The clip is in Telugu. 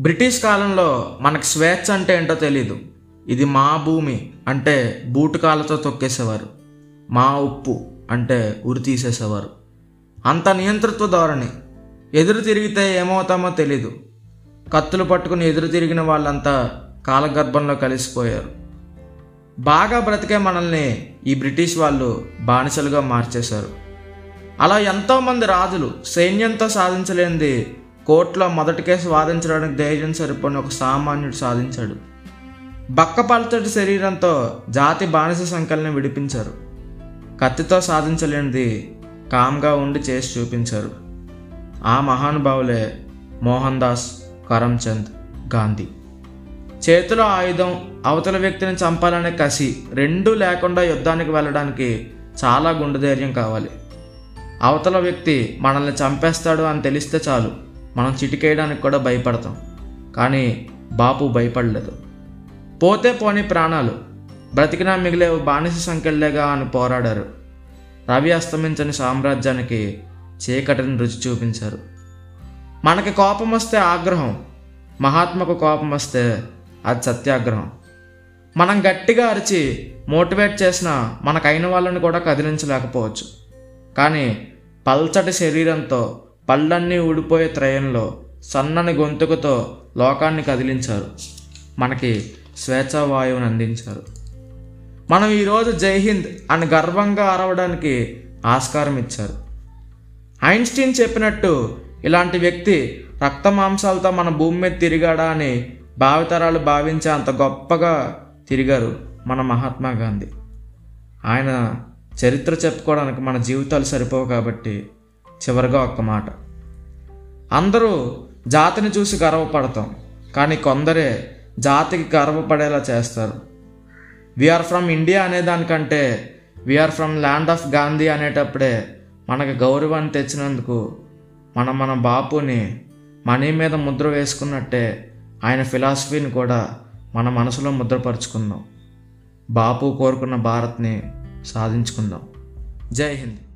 బ్రిటిష్ కాలంలో మనకు స్వేచ్ఛ అంటే ఏంటో తెలీదు. ఇది మా భూమి అంటే బూటు కాళ్ళతో తొక్కేసేవారు. మా ఉప్పు అంటే ఉరి తీసేసేవారు. అంత నియంతృత్వ ధోరణి. ఎదురు తిరిగితే ఏమవుతామో తెలీదు. కత్తులు పట్టుకుని ఎదురు తిరిగిన వాళ్ళంతా కాలగర్భంలో కలిసిపోయారు. బాగా బ్రతికే మనల్ని ఈ బ్రిటిష్ వాళ్ళు బానిసలుగా మార్చేశారు. అలా ఎంతోమంది రాజులు సైన్యంతో సాధించలేనిది కోర్టులో మొదటి కేసు వాదించడానికి ధైర్యం సరిపోని ఒక సామాన్యుడు సాధించాడు. బక్కపలచటి శరీరంతో జాతి బానిస సంకల్ని విడిపించారు. కత్తితో సాధించలేనిది కామ్గా ఉండి చేసి చూపించారు. ఆ మహానుభావులే మోహన్ దాస్ కరమ్చంద్ గాంధీ. చేతిలో ఆయుధం అవతల వ్యక్తిని చంపాలనే కసి రెండూ లేకుండా యుద్ధానికి వెళ్ళడానికి చాలా గుండె ధైర్యం కావాలి. అవతల వ్యక్తి మనల్ని చంపేస్తాడు అని తెలిస్తే చాలు. మనం చిటికేయడానికి కూడా భయపడతాం. కానీ బాపు భయపడలేదు. పోతే పోని ప్రాణాలు. బ్రతికినా మిగిలే బానిస సంఖ్యలేగా అని పోరాడారు. రవి అస్తమించని సామ్రాజ్యానికి చీకటిని రుచి చూపించారు. మనకి కోపం వస్తే ఆగ్రహం మహాత్మకు కోపం వస్తే అది సత్యాగ్రహం. మనం గట్టిగా అరిచి మోటివేట్ చేసినా మనకైన వాళ్ళని కూడా కదిలించలేకపోవచ్చు. కానీ పల్చటి శరీరంతో పళ్ళన్నీ ఊడిపోయే త్రయంలో సన్నని గొంతుకుతో లోకాన్ని కదిలించారు. మనకి స్వేచ్ఛావాయువుని అందించారు. మనం ఈరోజు జై హింద్ అని గర్వంగా అరవడానికి ఆస్కారం ఇచ్చారు. ఐన్స్టీన్ చెప్పినట్టు ఇలాంటి వ్యక్తి రక్త మాంసాలతో మన భూమి మీద తిరిగాడా అని భావితరాలు భావించే అంత గొప్పగా తిరిగారు మన మహాత్మా గాంధీ. ఆయన చరిత్ర చెప్పుకోవడానికి మన జీవితాలు సరిపోవు కాబట్టి చివరిగా ఒక్క మాట. అందరూ జాతిని చూసి గర్వపడతాం కానీ కొందరే జాతికి గర్వపడేలా చేస్తారు. వీఆర్ ఫ్రమ్ ఇండియా అనే దానికంటే we are from land of Gandhi అనేటప్పుడే మనకు గౌరవాన్ని తెచ్చినందుకు మనం మన బాపుని మనీ మీద ముద్ర వేసుకున్నట్టే ఆయన ఫిలాసఫీని కూడా మన మనసులో ముద్రపరుచుకుందాం. బాపు కోరుకున్న భారత్ని సాధించుకుందాం. జై హింద్.